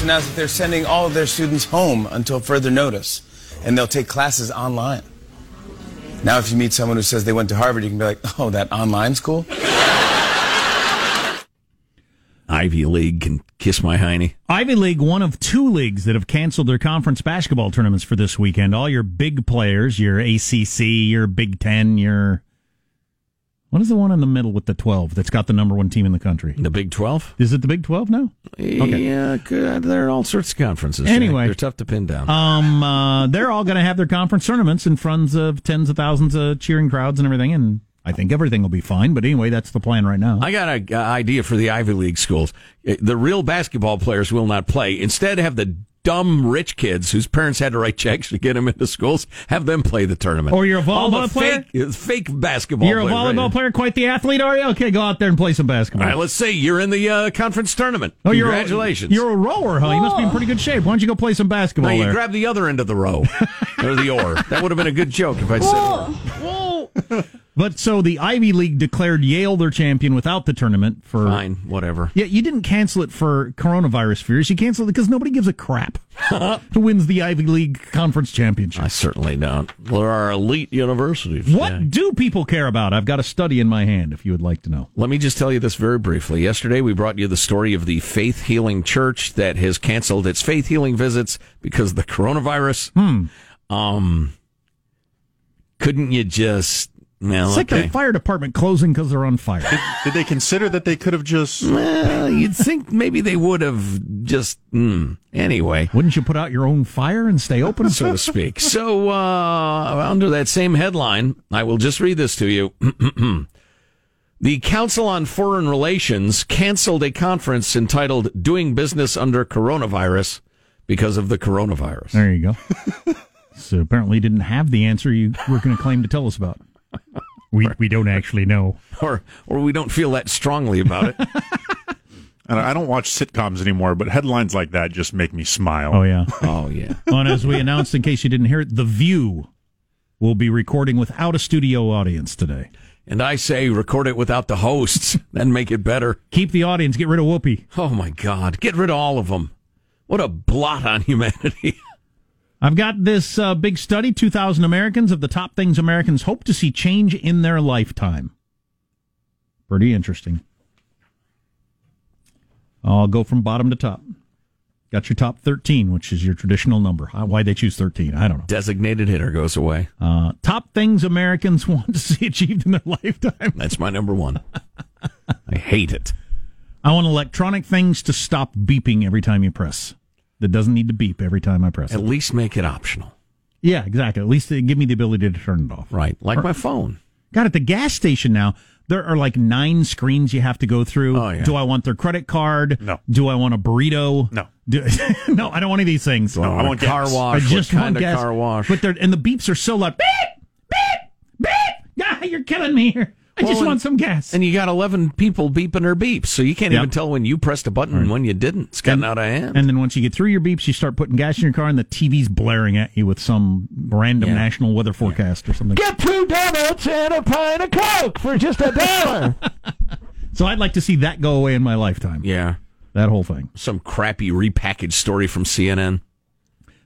Harvard just announced that they're sending all of their students home until further notice, and they'll take classes online. Now, if you meet someone who says they went to Harvard, you can be like, oh, that online school? Ivy League can kiss my hiney. Ivy League, one of two leagues that have canceled their conference basketball tournaments for this weekend. All your big players, your ACC, your Big Ten, your. What is the one in the middle with the 12 that's got the number one team in the country? The Big 12? Is it the Big 12 now? Okay. Yeah, good. there are all sorts of conferences. Anyway. Jack. they're tough to pin down. Um, uh, they're all going to have their conference tournaments in front of tens of thousands of cheering crowds and everything, and I think everything will be fine. But anyway, that's the plan right now. I got an idea for the Ivy League schools. The real basketball players will not play. Instead, have the dumb rich kids whose parents had to write checks to get them into schools, have them play the tournament. Or you're a All volleyball the player? Fake, fake basketball You're a players, volleyball right? player, quite the athlete, are you? Okay, go out there and play some basketball. All right, let's say you're in the uh, conference tournament. Oh, you're a- Congratulations. You're a rower, huh? You must be in pretty good shape. Why don't you go play some basketball now you there? grab the other end of the row, or the oar. That would have been a good joke if I'd said. But so the Ivy League declared Yale their champion without the tournament for. Fine, whatever. Yeah, you didn't cancel it for coronavirus fears. You canceled it because nobody gives a crap who wins the Ivy League conference championship. I certainly don't. There are elite universities. What Yeah. do people care about? I've got a study in my hand if you would like to know. Let me just tell you this very briefly. Yesterday, we brought you the story of the Faith Healing Church that has canceled its faith healing visits because of the coronavirus. Hmm. Um, couldn't you just? Well, It's like okay. the fire department closing because they're on fire. Did they consider that they could have just? Well, you'd think maybe they would have just. Mm, anyway, Wouldn't you put out your own fire and stay open? so to speak. So, uh, under that same headline, I will just read this to you. the Council on Foreign Relations canceled a conference entitled Doing Business Under Coronavirus because of the coronavirus. There you go. so apparently you didn't have the answer you were going to claim to tell us about. We we don't actually know. Or, or we don't feel that strongly about it. And I don't watch sitcoms anymore, but headlines like that just make me smile. Oh yeah. oh, yeah. and as we announced, in case you didn't hear it, The View will be recording without a studio audience today. And I say record it without the hosts, then make it better. Keep the audience. Get rid of Whoopi. Oh, my God. Get rid of all of them. What a blot on humanity. I've got this uh, big study: two thousand Americans of the top things Americans hope to see change in their lifetime. Pretty interesting. I'll go from bottom to top. Got your top 13, which is your traditional number. Why they choose 13, I don't know. Designated hitter goes away. Uh, top things Americans want to see achieved in their lifetime. That's my number one. I hate it. I want electronic things to stop beeping every time you press. That doesn't need to beep every time I press At it. At least make it optional. Yeah, exactly. At least give me the ability to turn it off. Right. Like my phone. God, at the gas station now, there are like nine screens you have to go through. Oh, yeah. Do I want their credit card? No. Do I want a burrito? No. Do, no, I don't want any of these things. No, I Or want car wash. I just want gas. car wash? But they're and the beeps are so loud. Beep, beep, beep. Ah, you're killing me here. I Well, just and- want some gas. and you got 11 people beeping their beeps, so you can't Yep. even tell when you pressed a button and when you didn't. It's gotten out of hand. And then once you get through your beeps, you start putting gas in your car, and the TV's blaring at you with some random Yeah. national weather forecast or something. Get two donuts and a pint of Coke for just a dollar. So I'd like to see that go away in my lifetime. yeah. That whole thing. Some crappy repackaged story from CNN.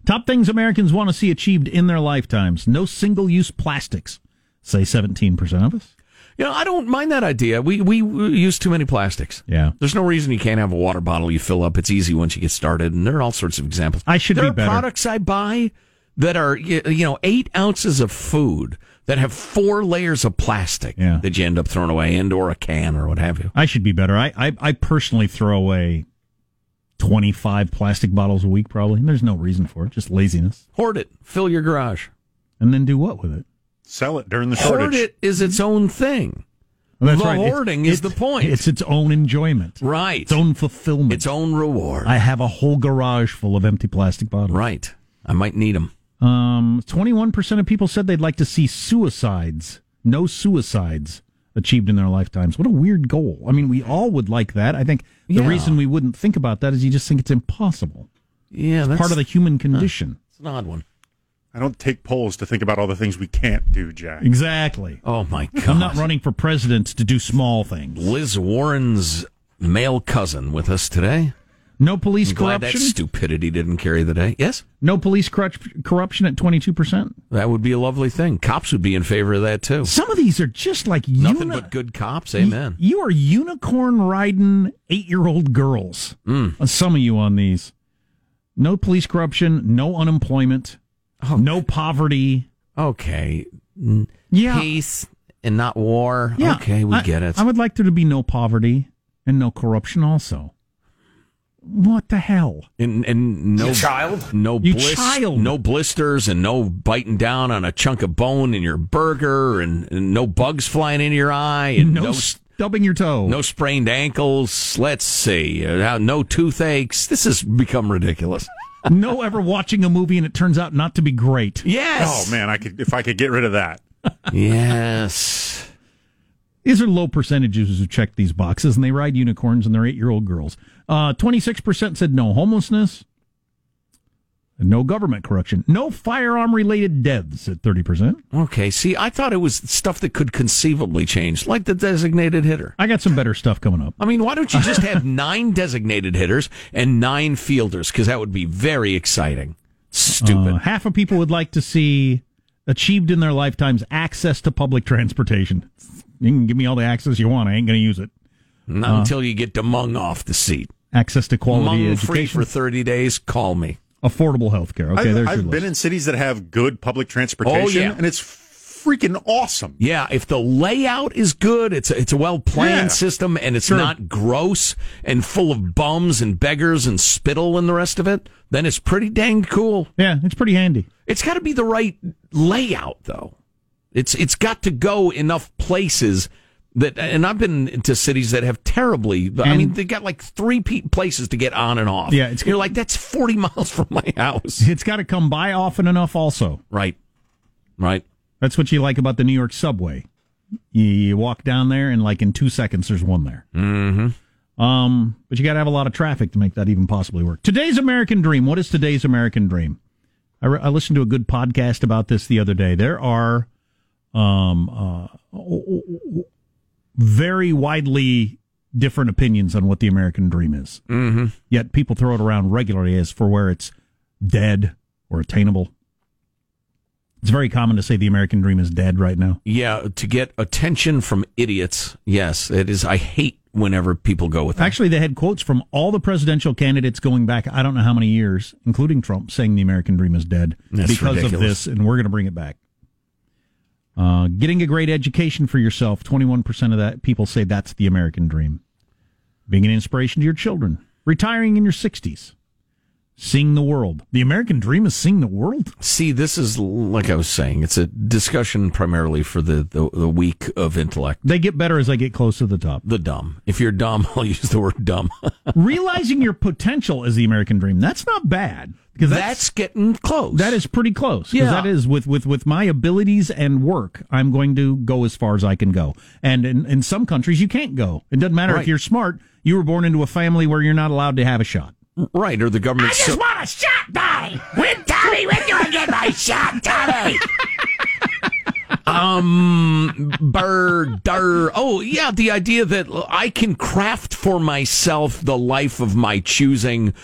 Top things Americans want to see achieved in their lifetimes. No single use plastics. Say 17% of us. You know, I don't mind that idea. We, we use too many plastics. Yeah. There's no reason you can't have a water bottle you fill up. It's easy once you get started, and there are all sorts of examples. I should there be are better. products I buy that are you know eight ounces of food that have four layers of plastic Yeah. that you end up throwing away, and or a can or what have you. I should be better. I, I, I personally throw away 25 plastic bottles a week, probably. And there's no reason for it, just laziness. Hoard it, fill your garage. And then do what with it? Sell it during the Hoard shortage. it is its own thing. Well, The It's- hoarding is the point. It's its own enjoyment, Right. its own fulfillment. Its own reward. I have a whole garage full of empty plastic bottles. right. I might need them. Um, 21% of people said they'd like to see suicides, no suicides achieved in their lifetimes. What a weird goal. I mean, we all would like that. I think the Yeah. reason we wouldn't think about that is you just think it's impossible. Yeah, that's Part of the human condition. It's an odd one. I don't take polls to think about all the things we can't do, Jack. Exactly. Oh my god! I'm not running for president to do small things. Liz Warren's male cousin with us today. No police I'm glad that corruption. stupidity didn't carry the day. Yes, no police corrupt- corruption at twenty two percent. that would be a lovely thing. Cops would be in favor of that too. Some of these are just like Nothing uni- but good cops. Amen. You are unicorn riding eight year old girls. Mm. Some of you on these. No police corruption, no unemployment, Oh. no poverty. Okay. Yeah. Peace and not war. Yeah. Okay, we I- get it. I would like there to be no poverty and no corruption also. What the hell? and and no child? no You bliss, child. no blisters, and no biting down on a chunk of bone in your burger, and, and no bugs flying into your eye, and No, no stubbing your toe. no sprained ankles. Let's see, uh, no toothaches. This has become ridiculous. No ever watching a movie and it turns out not to be great. Yes. Oh man, I could if I could get rid of that. Yes. These are low percentages who check these boxes, and they ride unicorns, and they're eight year old girls. Uh, 26% said no homelessness, no government corruption, no firearm related deaths at 30%. Okay. See, I thought it was stuff that could conceivably change, like the designated hitter. I got some better stuff coming up. I mean, why don't you just have nine designated hitters and nine fielders? Because that would be very exciting. Stupid. Uh, half of people would like to see achieved in their lifetimes access to public transportation. You can give me all the access you want. I ain't going to use it. Not until you get Demung off the seat. Access to quality Mung free for 30 days, call me. Affordable health care. Okay, I've, there's I've your been list. in cities that have good public transportation, Oh, yeah. and it's freaking awesome. Yeah, if the layout is good, it's a, it's a well planned Yeah. system and it's Sure. not gross and full of bums and beggars and spittle and the rest of it, then it's pretty dang cool. Yeah, it's pretty handy. It's got to be the right layout though. It's it's got to go enough places that and I've been to cities that have terribly I mean they got like 3 pe- places to get on and off. Yeah, it's- you're like that's 40 miles from my house. It's got to come by often enough, also. Right. Right. That's what you like about the New York subway. You, you walk down there, and like in two seconds, there's one there. Mm-hmm. Um, but you got to have a lot of traffic to make that even possibly work. Today's American dream. What is today's American dream? I, re- I listened to a good podcast about this the other day. There are um, uh, very widely different opinions on what the American dream is. Mm-hmm. Yet people throw it around regularly as for where it's dead or attainable. It's very common to say the American dream is dead right now. Yeah, to get attention from idiots. Yes, it is. I hate whenever people go with that. Actually, they had quotes from all the presidential candidates going back, I don't know how many years, including Trump, saying the American dream is dead That's because ridiculous. of this, and we're going to bring it back. Uh, getting a great education for yourself, 21% of that people say that's the American dream. Being an inspiration to your children. Retiring in your 60s. Seeing the world. The American dream is seeing the world? See, this is like I was saying. It's a discussion primarily for the, the, the weak of intellect, They get better as I get close to the top. the dumb. If you're dumb, I'll use the word dumb. Realizing your potential is the American dream. That's not bad. Because That's getting close. That is pretty close. Yeah. That is with, with, with my abilities and work, I'm going to go as far as I can go. And in, in some countries, you can't go. It doesn't matter Right. if you're smart. You were born into a family where you're not allowed to have a shot. Right, or the government. I just so- want a shot, Daddy. When, Tommy, when do I get my shot, Tommy? um, burr, dur. Oh, yeah, the idea that I can craft for myself the life of my choosing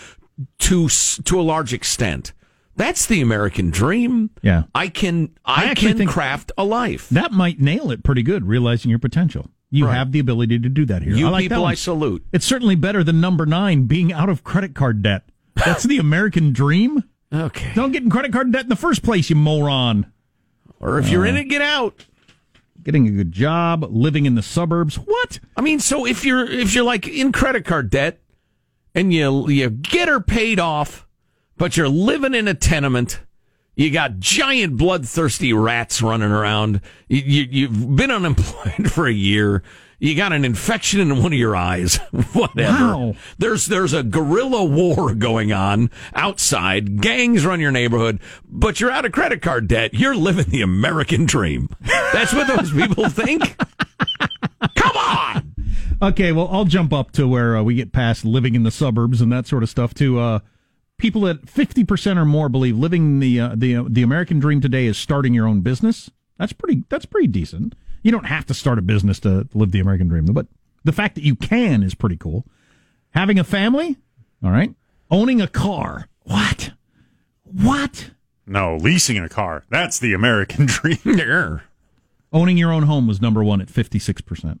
to s- to a large extent. That's the American dream. Yeah. I can I I, can craft a life. That might nail it pretty good, realizing your potential. You Right. have the ability to do that here. You I like people. I salute. It's certainly better than number nine, being out of credit card debt. That's the American dream. Okay. Don't get in credit card debt in the first place, you moron. Or if you're in uh, it, get out. Getting a good job, living in the suburbs. What? I mean, so if you're if you're like in credit card debt and you you get her paid off, but you're living in a tenement, you got giant bloodthirsty rats running around. You, you you've been unemployed for a year. You got an infection in one of your eyes. Whatever. Wow. There's there's a guerrilla war going on outside. Gangs run your neighborhood, but you're out of credit card debt. You're living the American dream. That's what those people think. Come on. Okay, well, I'll jump up to where uh, we get past living in the suburbs and that sort of stuff to uh, people that fifty percent or more believe living the uh, the uh, the American dream today is starting your own business. That's pretty. That's pretty decent. You don't have to start a business to live the American dream, but the fact that you can is pretty cool. Having a family, All right. Owning a car. What? What? No, leasing a car. That's the American dream. Owning your own home was number one at 56%.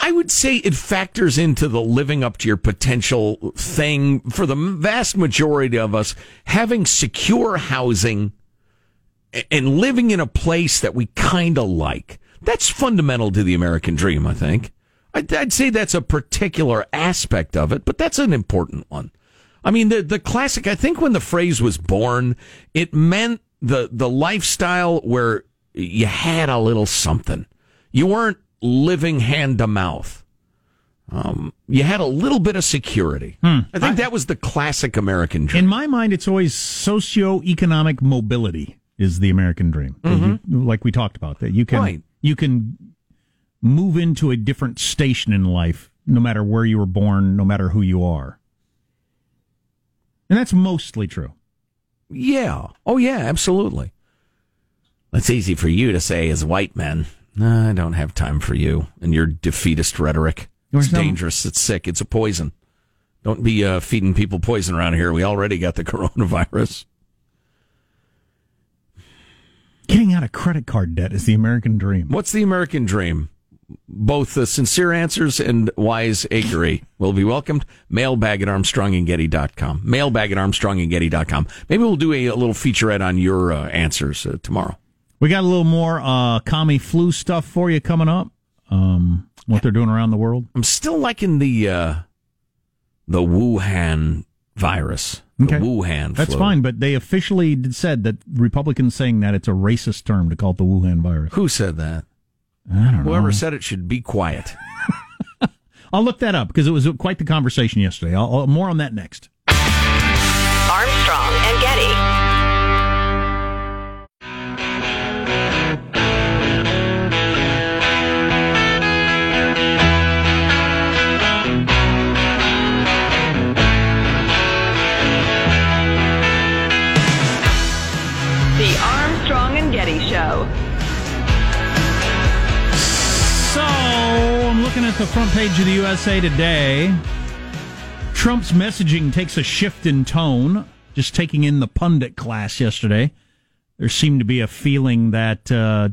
I would say it factors into the living up to your potential thing for the vast majority of us. Having secure housing and living in a place that we kind of like. That's fundamental to the American dream, I think. I'd, say that's a particular aspect of it, but that's an important one. I mean, the, the classic, I think when the phrase was born, it meant the, the lifestyle where you had a little something. You weren't living hand to mouth. Um, you had a little bit of security. I think that was the classic American dream. In my mind, it's always socioeconomic mobility is the American dream. That you- like we talked about, that you can Right. you can move into a different station in life, no matter where you were born, no matter who you are, and that's mostly true. Yeah. Oh, yeah, absolutely. That's easy for you to say as white men. I don't have time for you and your defeatist rhetoric. It's no- dangerous. It's sick. It's a poison. Don't be uh, feeding people poison around here. We already got the coronavirus. Getting out of credit card debt is the American dream. What's the American dream? Both the sincere answers and wise agery will be welcomed. Mailbag at armstrongandgetty.com. Mailbag at armstrongandgetty.com. Maybe we'll do a, a little featurette on your uh, answers uh, tomorrow. We got a little more uh, commie flu stuff for you coming up. Um, what they're doing around the world. I'm still liking the uh, the Wuhan virus. The Wuhan That's flu. fine, but they officially said that Republicans saying that it's a racist term to call it the Wuhan virus. Who said that? I don't know. Whoever said it should be quiet. I'll look that up because it was quite the conversation yesterday. I'll, I'll- more on that next. Armstrong and Getty. At the front page of the USA Today. Trump's messaging takes a shift in tone. Just taking in the pundit class yesterday, there seemed to be a feeling that uh,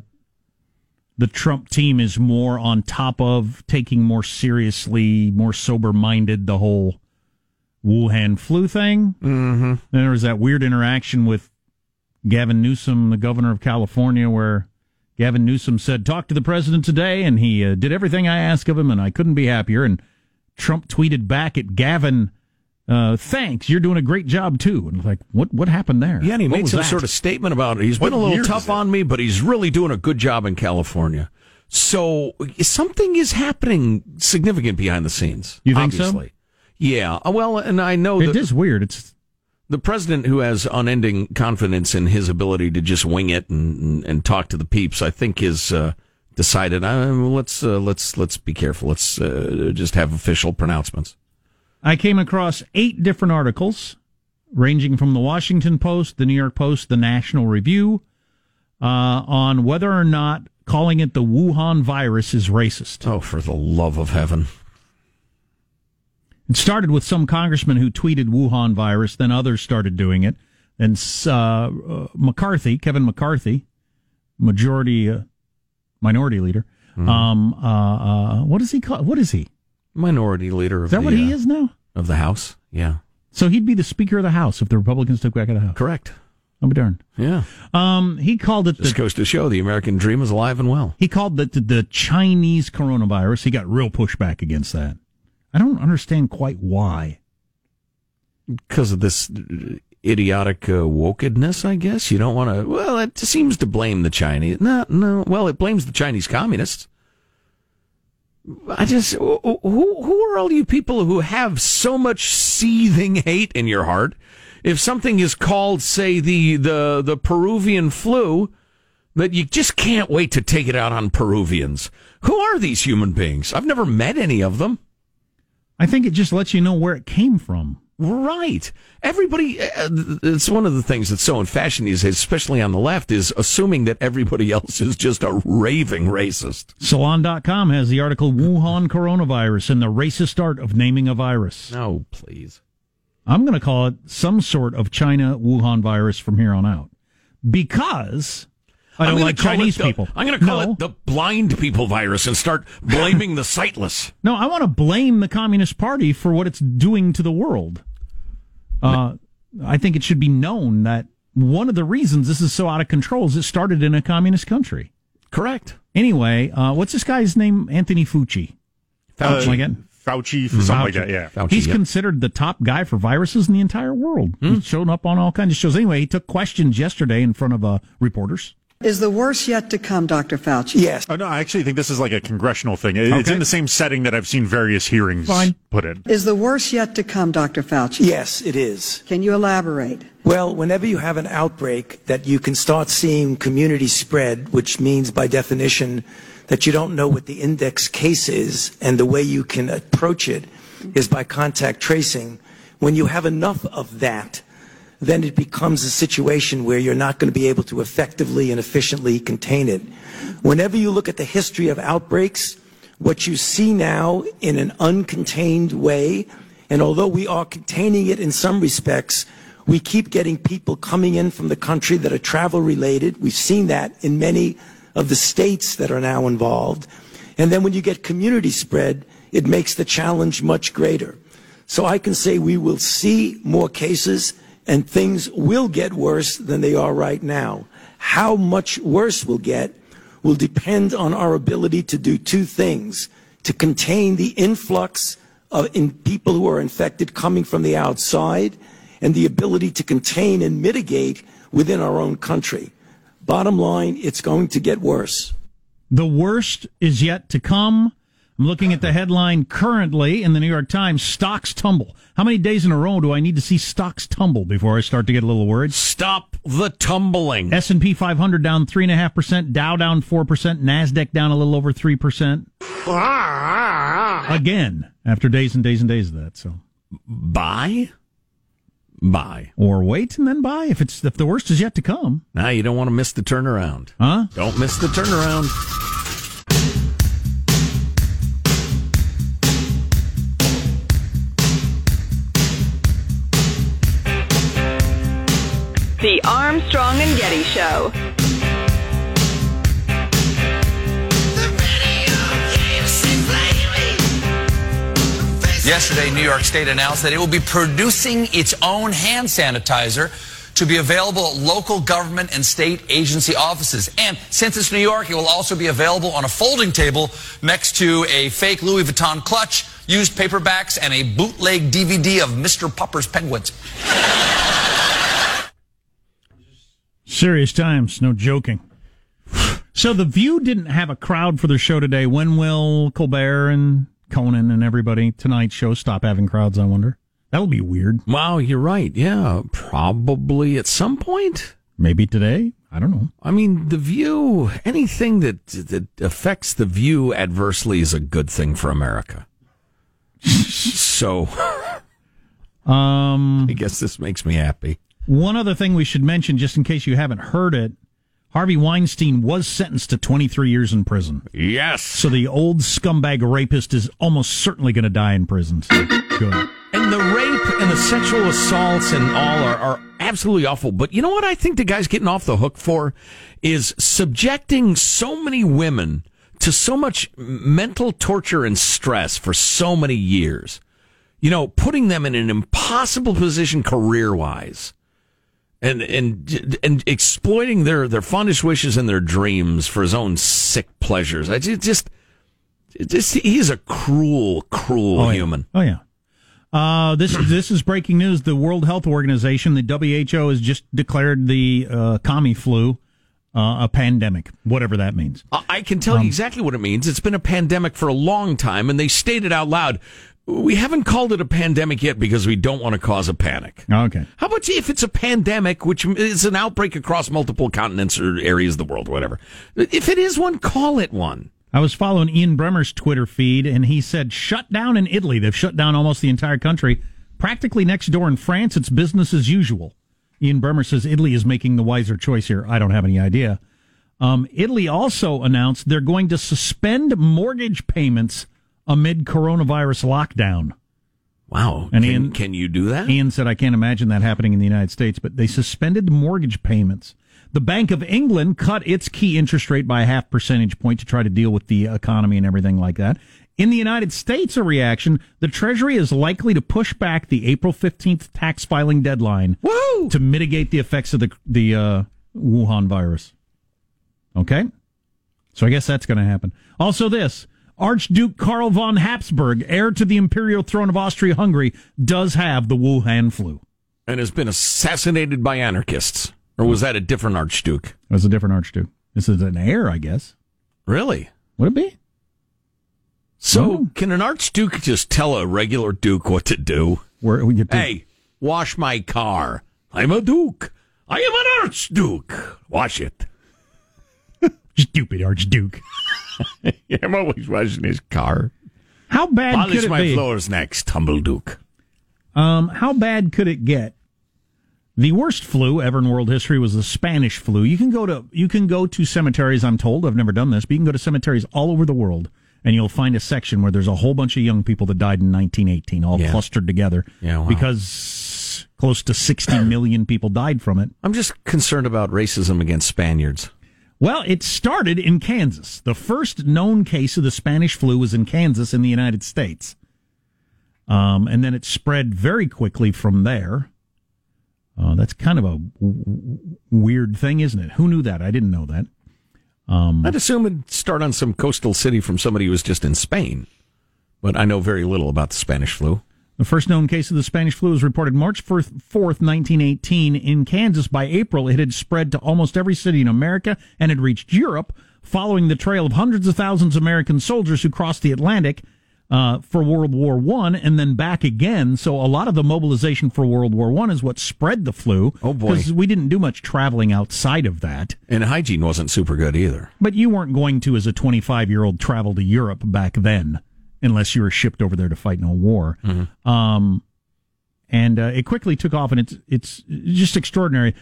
the Trump team is more on top of taking more seriously, more sober minded the whole Wuhan flu thing. Mm-hmm. Then there was that weird interaction with Gavin Newsom, the governor of California, where Gavin Newsom said, "Talk to the president today," and he uh, did everything I asked of him, and I couldn't be happier. And Trump tweeted back at Gavin, uh, "Thanks, you're doing a great job too." And like, what what happened there? Yeah, and he what made some that? sort of statement about it. He's been What a little tough on me, but he's really doing a good job in California. So something is happening significant behind the scenes. You think so? obviously. Yeah. Uh, Well, and I know It that is weird. It's the president who has unending confidence in his ability to just wing it and, and, talk to the peeps, I think is uh, decided. Uh, let's uh, let's let's be careful. Let's uh, just have official pronouncements. I came across eight different articles, ranging from the Washington Post, the New York Post, the National Review, uh, on whether or not calling it the Wuhan virus is racist. Oh, for the love of heaven! It started with some congressman who tweeted Wuhan virus, then others started doing it. And uh, uh, McCarthy, Kevin McCarthy, majority, uh, minority leader. Um, uh, uh, what is he called? What is he? Minority leader of Is that the, what he uh, is now? of the House. Yeah, So he'd be the Speaker of the House if the Republicans took back of the House. correct. I'll be darned. Yeah, Um, he called it this the goes to show the American dream is alive and well. He called it the, the Chinese coronavirus. He got real pushback against that. I don't understand quite why. because of this idiotic uh, wokedness, I guess. You don't want to. Well, it seems to blame the Chinese. No, no. Well, it blames the Chinese communists. I just who who are all you people who have so much seething hate in your heart? If something is called, say the the the Peruvian flu, that you just can't wait to take it out on Peruvians. Who are these human beings? I've never met any of them. I think it just lets you know where it came from. Right. Everybody, uh, it's one of the things that's so in fashion these days, especially on the left, is assuming that everybody else is just a raving racist. Salon.com has the article Wuhan coronavirus and the racist art of naming a virus. No, please. I'm going to call it some sort of China Wuhan virus from here on out because I I'm don't gonna like call it Chinese the- people. I'm going to call no, it the blind people virus and start blaming the sightless. No, I want to blame the Communist Party for what it's doing to the world. Uh, I think it should be known that one of the reasons this is so out of control is it started in a communist country. Correct. Anyway, uh, what's this guy's name? Anthony Fauci. Uh, Fauci again. Fauci, something like that. Yeah. Fauci, He's yeah. considered the top guy for viruses in the entire world. Hmm. He's shown up on all kinds of shows. Anyway, he took questions yesterday in front of uh, reporters. Is the worst yet to come, Dr. Fauci? Yes. Oh, no, I actually think this is like a congressional thing. It's Okay. in the same setting that I've seen various hearings Fine. put in. Is the worst yet to come, Dr. Fauci? Yes, it is. Can you elaborate? Well, whenever you have an outbreak that you can start seeing community spread, which means by definition that you don't know what the index case is, and the way you can approach it is by contact tracing. When you have enough of that, then it becomes a situation where you're not going to be able to effectively and efficiently contain it. Whenever you look at the history of outbreaks, what you see now in an uncontained way, and although we are containing it in some respects, we keep getting people coming in from the country that are travel related. We've seen that in many of the states that are now involved. And then when you get community spread, it makes the challenge much greater. So I can say we will see more cases and things will get worse than they are right now. How much worse will get will depend on our ability to do two things to contain the influx of in people who are infected coming from the outside and the ability to contain and mitigate within our own country. Bottom line, it's going to get worse. The worst is yet to come. I'm looking at the headline currently in the New York Times. Stocks tumble. How many days in a row do I need to see stocks tumble before I start to get a little worried? Stop the tumbling. S and P 500 down three and a half percent. Dow down four percent. Nasdaq down a little over three percent. Again, after days and days and days of that. So, Buy? Buy. or wait and then buy if it's if the worst is yet to come. Now you don't want to miss the turnaround. Huh? Don't miss the turnaround. The Armstrong and Getty Show. Yesterday, New York State announced that it will be producing its own hand sanitizer to be available at local government and state agency offices. And since it's New York, it will also be available on a folding table next to a fake Louis Vuitton clutch, used paperbacks, and a bootleg DVD of Mr. Popper's Penguins. Serious times, no joking. So the View didn't have a crowd for their show today. When will Colbert and Conan and everybody tonight's show stop having crowds? I wonder. That'll be weird. Wow, you're right. Yeah, probably at some point. Maybe today. I don't know. I mean, the view, anything that that affects the view adversely is a good thing for America. so, Um, I guess this makes me happy. One other thing we should mention, just in case you haven't heard it, Harvey Weinstein was sentenced to 23 years in prison. Yes. So the old scumbag rapist is almost certainly going to die in prison. So, good. And the rape and the sexual assaults and all are, are absolutely awful. But you know what I think the guy's getting off the hook for is subjecting so many women to so much mental torture and stress for so many years. You know, putting them in an impossible position career wise. And, and and exploiting their, their fondest wishes and their dreams for his own sick pleasures. I ju- just, just he's a cruel, cruel Oh, yeah. human. Oh yeah. Uh, this this is breaking news. The World Health Organization, the WHO, has just declared the uh, commie flu uh, a pandemic, whatever that means. I I can tell you exactly what it means. It's been a pandemic for a long time, and they stated out loud, we haven't called it a pandemic yet because we don't want to cause a panic. Okay. How about if it's a pandemic, which is an outbreak across multiple continents or areas of the world, whatever? If it is one, call it one. I was following Ian Bremmer's Twitter feed, and he said, "Shut down in Italy. They've shut down almost the entire country. Practically next door in France, it's business as usual. Ian Bremmer says Italy is making the wiser choice here. I don't have any idea. Um, Italy also announced they're going to suspend mortgage payments amid coronavirus lockdown. Wow. And can, Ian- can you do that? Ian said, I can't imagine that happening in the United States, but they suspended mortgage payments. The Bank of England cut its key interest rate by a half percentage point to try to deal with the economy and everything like that. In the United States, a reaction, the Treasury is likely to push back the April 15th tax filing deadline Woo! to mitigate the effects of the, the uh, Wuhan virus. Okay? So I guess that's going to happen. Also, this Archduke Karl von Habsburg, heir to the imperial throne of Austria Hungary, does have the Wuhan flu. And has been assassinated by anarchists. Or was that a different archduke? It was a different Archduke. This is an heir, I guess. Really? Would it be? So Oh. can an archduke just tell a regular duke what to do? Where you do- Hey, wash my car. I'm a duke. I am an archduke. Wash it. Stupid Archduke. I'm always washing his car. How bad Polish could it my be? floors next, humble duke. Um, how bad could it get? The worst flu ever in world history was the Spanish flu. You can go to you can go to cemeteries. I'm told I've never done this, but you can go to cemeteries all over the world, and you'll find a section where there's a whole bunch of young people that died in 1918, all Yeah. clustered together. Yeah, wow. because close to 60 million people died from it. I'm just concerned about racism against Spaniards. Well, it started in Kansas. The first known case of the Spanish flu was in Kansas in the United States. Um, and then it spread very quickly from there. Uh, that's kind of a weird thing, isn't it? Who knew that? I didn't know that. I'd assume it'd start on some coastal city from somebody who was just in Spain. But I know very little about the Spanish flu. The first known case of the Spanish flu was reported March 4th, 1918 in Kansas. By April, it had spread to almost every city in America and had reached Europe, following the trail of hundreds of thousands of American soldiers who crossed the Atlantic uh, for World War One and then back again. So a lot of the mobilization for World War One is what spread the flu. Oh, boy. Because we didn't do much traveling outside of that. And hygiene wasn't super good either. But you weren't going to, as a 25 year old, travel to Europe back then, unless you were shipped over there to fight in a war. Um, and uh, it quickly took off, and it's it's just extraordinary.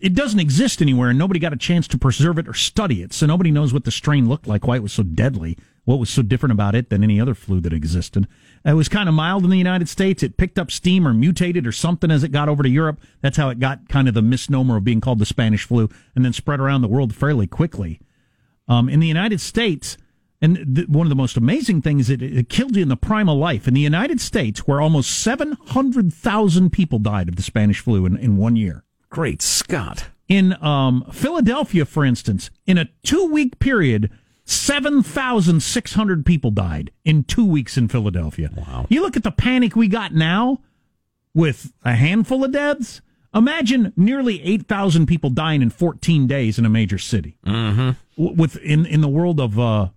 It doesn't exist anywhere, and nobody got a chance to preserve it or study it, so nobody knows what the strain looked like, why it was so deadly, what was so different about it than any other flu that existed. It was kind of mild in the United States. It picked up steam or mutated or something as it got over to Europe. That's how it got kind of the misnomer of being called the Spanish flu, and then spread around the world fairly quickly. Um, in the United States, and th- one of the most amazing things is it, it killed you in the prime of life. In the United States, where almost 700,000 people died of the Spanish flu in, in one year. Great Scott. In um, Philadelphia, for instance, in a two week period, 7,600 people died in two weeks in Philadelphia. Wow. You look at the panic we got now with a handful of deaths. Imagine nearly 8,000 people dying in 14 days in a major city. Mm-hmm. With in, in the world of uh,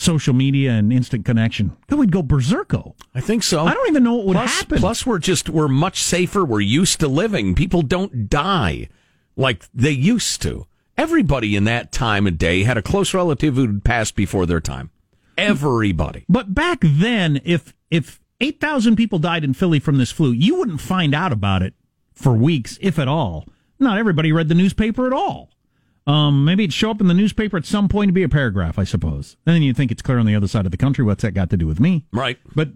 social media and instant connection, we'd go berserko. I think so. I don't even know what would plus, happen. Plus, we're just we're much safer. We're used to living. People don't die like they used to. Everybody in that time of day had a close relative who'd passed before their time. Everybody. But back then, if if eight thousand people died in Philly from this flu, you wouldn't find out about it for weeks, if at all. Not everybody read the newspaper at all. Um, maybe it'd show up in the newspaper at some point to be a paragraph, I suppose. And then you think it's clear on the other side of the country. What's that got to do with me? Right. But,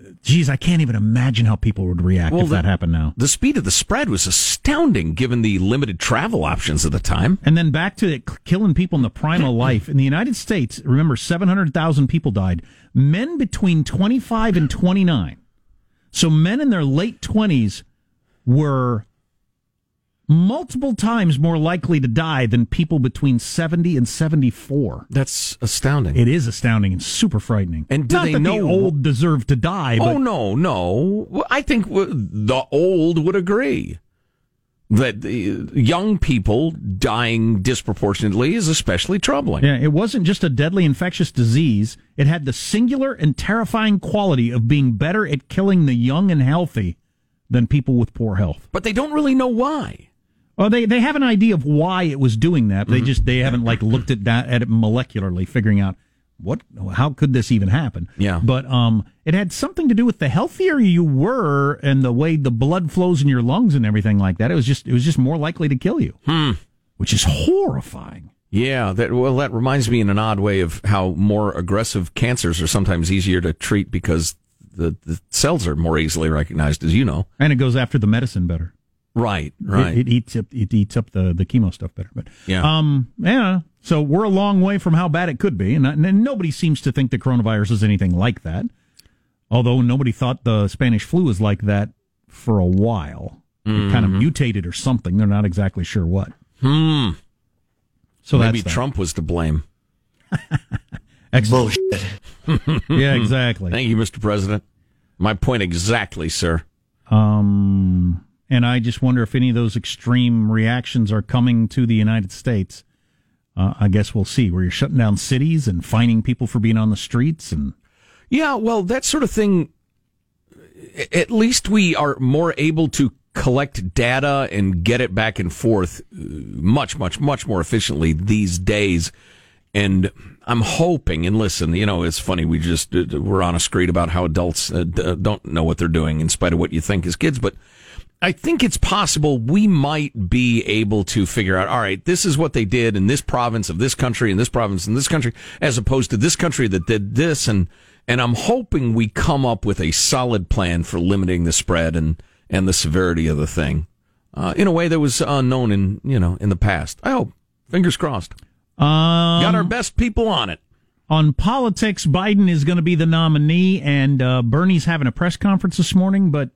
uh, geez, I can't even imagine how people would react if the, that happened now. The speed of the spread was astounding given the limited travel options at the time. And then back to it, killing people in the prime of life. In the United States, remember, 700,000 people died. Men between 25 and 29. So men in their late 20s were multiple times more likely to die than people between 70 and 74. That's astounding. It is astounding and super frightening. And do Not they know- the old deserve to die, oh, but Oh no, no. I think the old would agree that the young people dying disproportionately is especially troubling. Yeah, it wasn't just a deadly infectious disease. It had the singular and terrifying quality of being better at killing the young and healthy than people with poor health. But they don't really know why. Well, they they have an idea of why it was doing that. They just they haven't like looked at that at it molecularly, figuring out what? How could this even happen? Yeah. But um, it had something to do with the healthier you were and the way the blood flows in your lungs and everything like that. It was just it was just more likely to kill you, Hmm. which is horrifying. Yeah, that well, that reminds me in an odd way of how more aggressive cancers are sometimes easier to treat because the, the cells are more easily recognized, as you know. And it goes after the medicine better. Right, right. It, it eats up it eats up the, the chemo stuff better. But Yeah. um, yeah. So we're a long way from how bad it could be, and, and nobody seems to think the coronavirus is anything like that. Although nobody thought the Spanish flu was like that for a while. It kind of mutated or something. They're not exactly sure what. Hmm. So maybe that's that. Trump was to blame. Bullshit. yeah, exactly. Thank you, Mr. President. My point exactly, sir. Um, and I just wonder if any of those extreme reactions are coming to the United States. Uh, I guess we'll see. Where you're shutting down cities and fining people for being on the streets, and Yeah, well, that sort of thing. At least we are more able to collect data and get it back and forth uh, much, much, much more efficiently these days. And I'm hoping, and listen, you know, it's funny. We just uh, we're on a screed about how adults uh, don't know what they're doing, in spite of what you think as kids. But I think it's possible we might be able to figure out, all right, this is what they did in this province of this country, in this province in this country, as opposed to this country that did this. And, and I'm hoping we come up with a solid plan for limiting the spread and, and the severity of the thing, uh, in a way that was unknown in, you know, in the past. I hope. Fingers crossed. um, Got our best people on it. on politics. Biden is going to be the nominee, and uh, Bernie's having a press conference this morning, but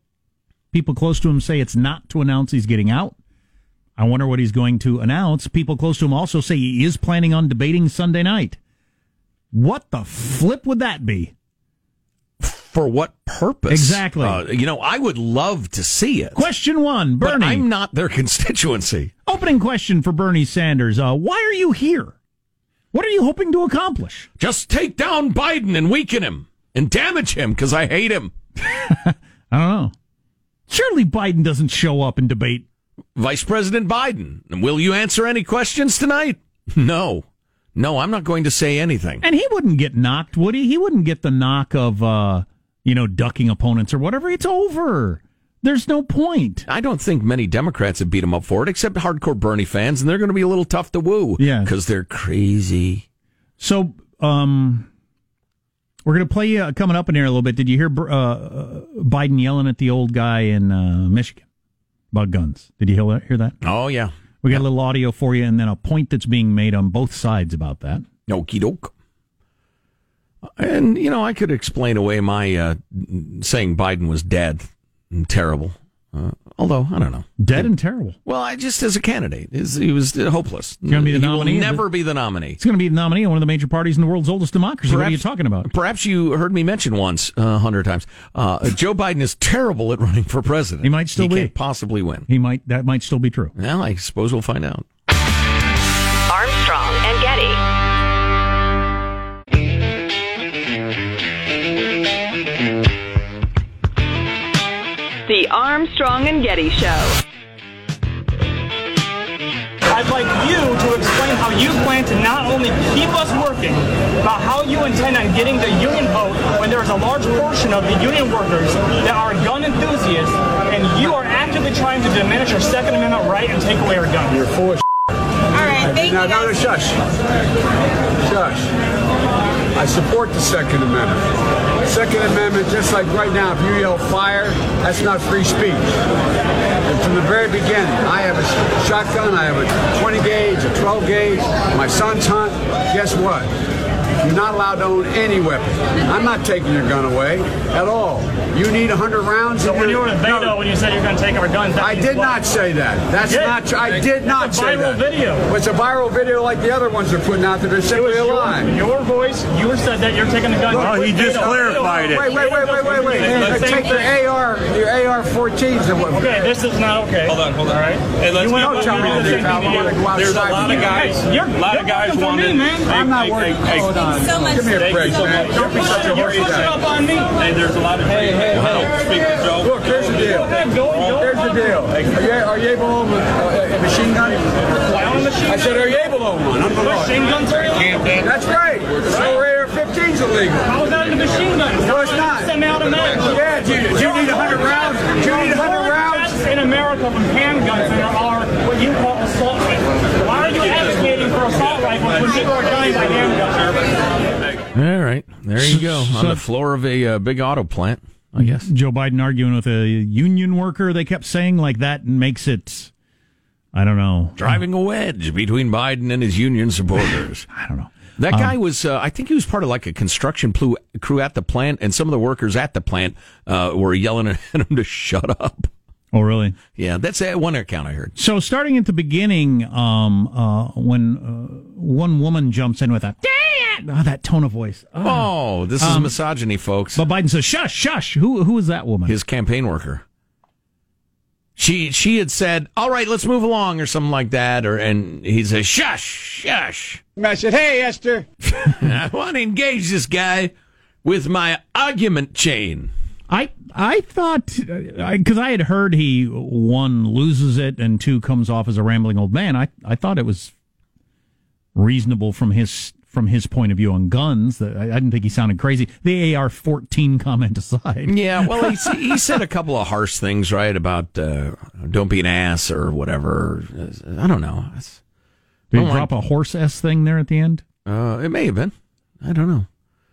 people close to him say it's not to announce he's getting out. I wonder what he's going to announce. People close to him also say he is planning on debating Sunday night. What the flip would that be? For what purpose? Exactly. Uh, you know, I would love to see it. Question one, But Bernie. I'm not their constituency. Opening question for Bernie Sanders. Uh, why are you here? What are you hoping to accomplish? Just take down Biden and weaken him and damage him because I hate him. I don't know. Surely Biden doesn't show up and debate. Vice President Biden, will you answer any questions tonight? No. No, I'm not going to say anything. And he wouldn't get knocked, would he? He wouldn't get the knock of, uh, you know, ducking opponents or whatever. It's over. There's no point. I don't think many Democrats have beat him up for it, except hardcore Bernie fans, and they're going to be a little tough to woo. Yeah. Because they're crazy. So, um, we're going to play uh, coming up in here a little bit. Did you hear uh, uh, Biden yelling at the old guy in uh, Michigan about guns? Did you hear that? Hear that? Oh, yeah. We got a little audio for you, and then a point that's being made on both sides about that. Okie doke. And, you know, I could explain away my uh, saying Biden was dead and terrible. Uh, although, I don't know. Dead and terrible. Well, I just as a candidate, is he was hopeless. He's gonna be the he nominee, will never be the nominee. He's going to be the nominee of one of the major parties in the world's oldest democracy. what are you talking about? Perhaps you heard me mention once uh, a hundred times. Uh, Joe Biden is terrible at running for president. He might still he be. Can't possibly win. He might. That might still be true. Well, I suppose we'll find out. The Armstrong and Getty Show. I'd like you to explain how you plan to not only keep us working, but how you intend on getting the union vote when there's a large portion of the union workers that are gun enthusiasts, and you are actively trying to diminish our Second Amendment right and take away our guns. You're full of All right, thank no, you. no, no, shush. Shush. I support the Second Amendment. Second Amendment, just like right now, if you yell fire, that's not free speech. And from the very beginning, I have a shotgun, I have a 20 gauge, a 12 gauge, my son's hunt. Guess what? You're not allowed to own any weapon. I'm not taking your gun away at all. You need 100 rounds. So when you were in Beto, No. when you said you're going to take our guns, I means did what? not say that. That's You not true. I did not say It's a viral video. It's a viral video like the other ones they're putting out there. They're simply a Your, lie. your voice, you said that you're taking the gun. Look, Wait, Wait, wait, wait, wait, wait, wait. It's the Take your thing. AR, your AR-14s and what? Okay, this is not okay. Hold on, hold on. All right. Hey, let's you went get- up Don't tell me did the to same do that. There's a lot of guys- a lot of guys working for wanted- Me, man. I'm not working. Hold on. Give me a break, man. Don't be such a You're pushing up on me. Hey, there's a lot of hey, hey, hey. Look, here's the deal. Go ahead, go, go. Here's the deal. Are you, are you able to own a, a machine gun? Why on a machine I said, are you able to own one? I'm the law. Machine guns are illegal. That's right. So rare is illegal. How is that in the machine gun? No, it's not. Semi-automatic. Yeah, do you, do you need 100 rounds? Do you need 100 rounds? In America from handguns than there are what you call assault rifles. Why are you advocating for assault rifles when people are dying by handguns? All right, there you go on the floor of a uh, big auto plant. I guess. Joe Biden arguing with a union worker. They kept saying like that makes it. I don't know. Driving a wedge between Biden and his union supporters. I don't know. That Um, guy was, uh, I think he was part of like a construction crew at the plant, and some of the workers at the plant uh, were yelling at him to shut up. Oh, really? Yeah, that's uh, one account I heard. So starting at the beginning, um, uh, when uh, one woman jumps in with a "Dad!" oh, that tone of voice. Oh, this is Um, misogyny, folks. But Biden says, "Shush, shush." Who who is that woman? His campaign worker. She she had said, "All right, let's move along" or something like that, or and he says, "Shush, shush." I said, hey, Esther. I want to engage this guy with my argument chain. I I thought because I, had heard he one loses it and two comes off as a rambling old man. I I thought it was reasonable from his from his point of view on guns. That I, didn't think he sounded crazy. The AR fourteen comment aside. Yeah, well, he, he said a couple of harsh things, right, about uh, don't be an ass or whatever. I don't know. It's, Did he Oh, drop a horse s thing there at the end? uh, it may have been. I don't know.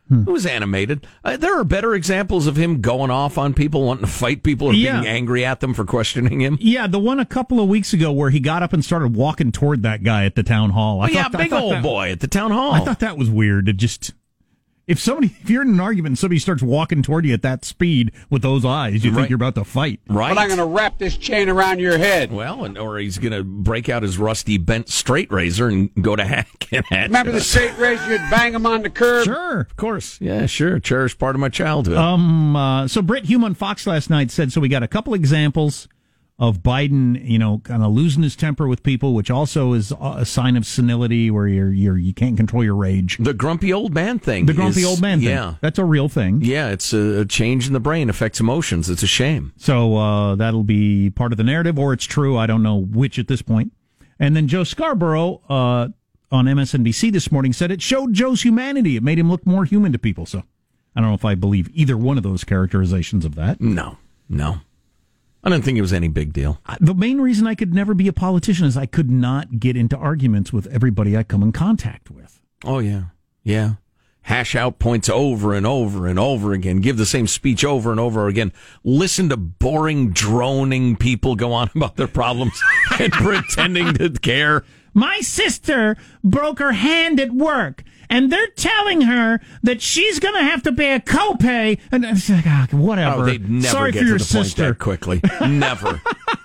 It was animated. Uh, there are better examples of him going off on people, wanting to fight people, or Yeah. being angry at them for questioning him. Yeah, the one a couple of weeks ago where he got up and started walking toward that guy at the town hall. I Oh, yeah, thought- I big old that- boy at the town hall. I thought that was weird. It just if somebody if you're in an argument and somebody starts walking toward you at that speed with those eyes, you Right. think you're about to fight. right. But I'm going to wrap this chain around your head. Well, and, or he's going to break out his rusty bent straight razor and go to hack him at Remember you. the straight razor? You'd bang him on the curb. Sure. Of course. Yeah, sure. Cherished part of my childhood. Um. Uh, so Brit Hume on Fox last night said so. We got a couple examples of Biden, you know, kind of losing his temper with people, which also is a sign of senility, where you're you're you can't control your rage. the grumpy old man thing. The grumpy is- old man thing. Yeah. that's a real thing. Yeah, it's a, a change in the brain affects emotions. It's a shame. So uh, that'll be part of the narrative, or it's true. I don't know which at this point. And then Joe Scarborough uh, on MSNBC this morning said it showed Joe's humanity. It made him look more human to people. So I don't know if I believe either one of those characterizations of that. No, no. I didn't think it was any big deal. The main reason I could never be a politician is I could not get into arguments with everybody I come in contact with. Oh, yeah. Yeah. Hash out points over and over and over again. Give the same speech over and over again. Listen to boring, droning people go on about their problems and pretending to care. My sister broke her hand at work, and they're telling her that she's going to have to pay a copay. And it's like, ah, whatever. Oh, they'd never Sorry get for to your the point sister. that quickly. Never.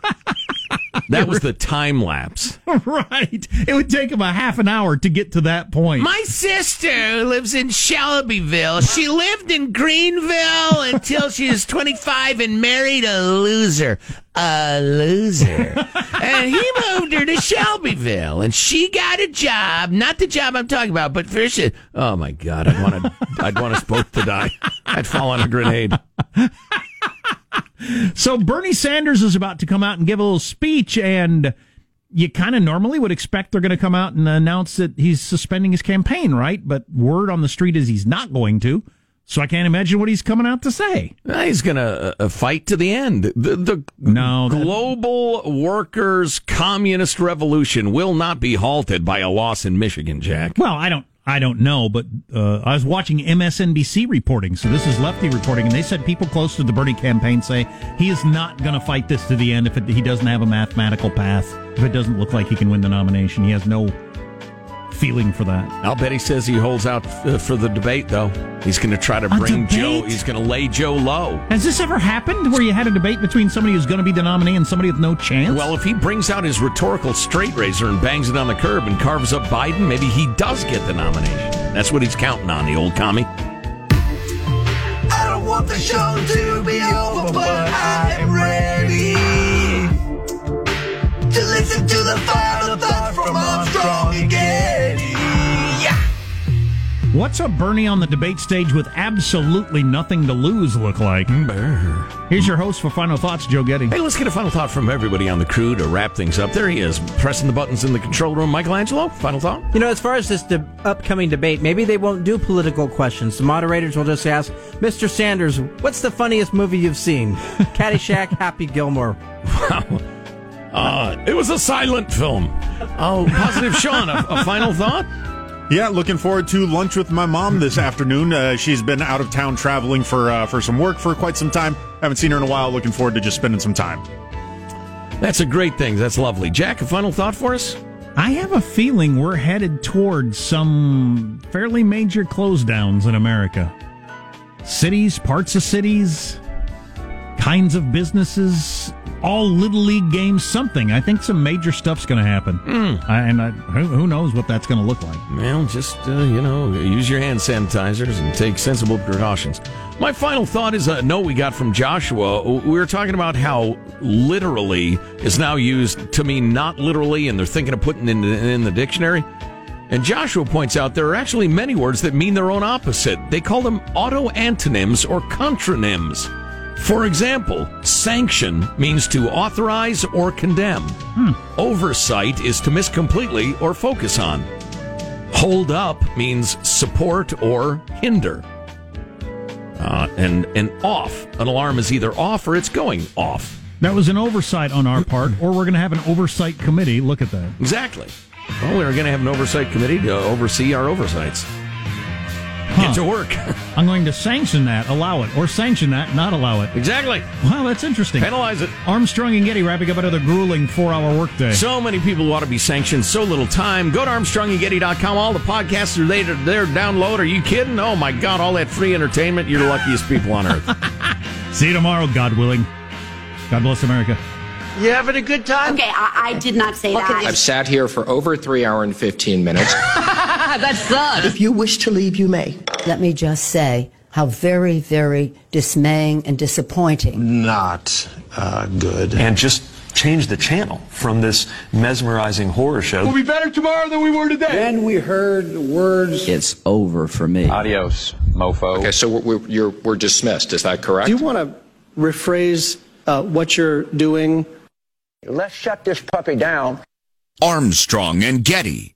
that was the time lapse. right. It would take him a half an hour to get to that point. My sister lives in Shelbyville. She lived in Greenville until she was 25 and married a loser. A loser. and he moved her to Shelbyville and she got a job. Not the job I'm talking about, but first, she- Oh my God! I'd want to. I'd want us both to die. I'd fall on a grenade. So Bernie Sanders is about to come out and give a little speech, and you kind of normally would expect they're going to come out and announce that he's suspending his campaign, right? But word on the street is he's not going to. So I can't imagine what he's coming out to say. Uh, He's going to uh, fight to the end. The, the No, that- global workers' communist revolution will not be halted by a loss in Michigan, Jack. Well, I don't, I don't know, but uh, I was watching MSNBC reporting. So this is Lefty reporting, and they said people close to the Bernie campaign say he is not going to fight this to the end if it, he doesn't have a mathematical path. If it doesn't look like he can win the nomination, he has no feeling for that. I'll bet he says he holds out uh, for the debate, though. He's going to try to A bring debate? Joe. He's going to lay Joe low. Has this ever happened where you had a debate between somebody who's going to be the nominee and somebody with no chance? Well, if he brings out his rhetorical straight razor and bangs it on the curb and carves up Biden, maybe he does get the nomination. That's what he's counting on, the old commie. I don't want the show to be over, What's a Bernie on the debate stage with absolutely nothing to lose look like? Here's your host for Final Thoughts, Joe Getty. Hey, let's get a final thought from everybody on the crew to wrap things up. There he is, pressing the buttons in the control room. Michael Angelo, final thought? You know, as far as this de- upcoming debate, maybe they won't do political questions. The moderators will just ask, Mr. Sanders, what's the funniest movie you've seen? Caddyshack, Happy Gilmore. Wow. Uh, it was a silent film. Oh, positive Sean, a, a final thought? Yeah, looking forward to lunch with my mom this afternoon. Uh, she's been out of town traveling for uh, for some work for quite some time. Haven't seen her in a while. Looking forward to just spending some time. That's a great thing. That's lovely. Jack, a final thought for us? I have a feeling we're headed towards some fairly major close downs in America. Cities, parts of cities, kinds of businesses, all little league games, something. I think some major stuff's going to happen. I, and I, who, who knows what that's going to look like. Well, just, uh, you know, use your hand sanitizers and take sensible precautions. My final thought is a note we got from Joshua. We were talking about how literally is now used to mean not literally, and they're thinking of putting it in, in the dictionary. And Joshua points out there are actually many words that mean their own opposite. They call them auto antonyms or contronyms. For example, sanction means to authorize or condemn. Oversight is to miss completely or focus on. Hold up means support or hinder. Uh, and and off. An alarm is either off or it's going off. That was an oversight on our part, or we're going to have an oversight committee. Look at that. Exactly. Well, we're going to have an oversight committee to oversee our oversights. Get to work. I'm going to sanction that, allow it, or sanction that, not allow it. Exactly. Wow, that's interesting. Penalize it. Armstrong and Getty wrapping up another grueling four-hour workday. So many people ought to be sanctioned, so little time. Go to ArmstrongandGetty.com. All the podcasts are there, there. Download. Are you kidding? Oh, my God. All that free entertainment. You're the luckiest people on earth. See you tomorrow, God willing. God bless America. You having a good time? Okay, I, I did not say that. I've sat here for over three hour and 15 minutes. that sucks. If you wish to leave, you may. Let me just say how very, very dismaying and disappointing. Not uh, good. And just change the channel from this mesmerizing horror show. We'll be better tomorrow than we were today. Then we heard the words. It's over for me. Adios, mofo. Okay, so we're, we're, you're, we're dismissed. Is that correct? Do you want to rephrase uh, what you're doing? Let's shut this puppy down. Armstrong and Getty.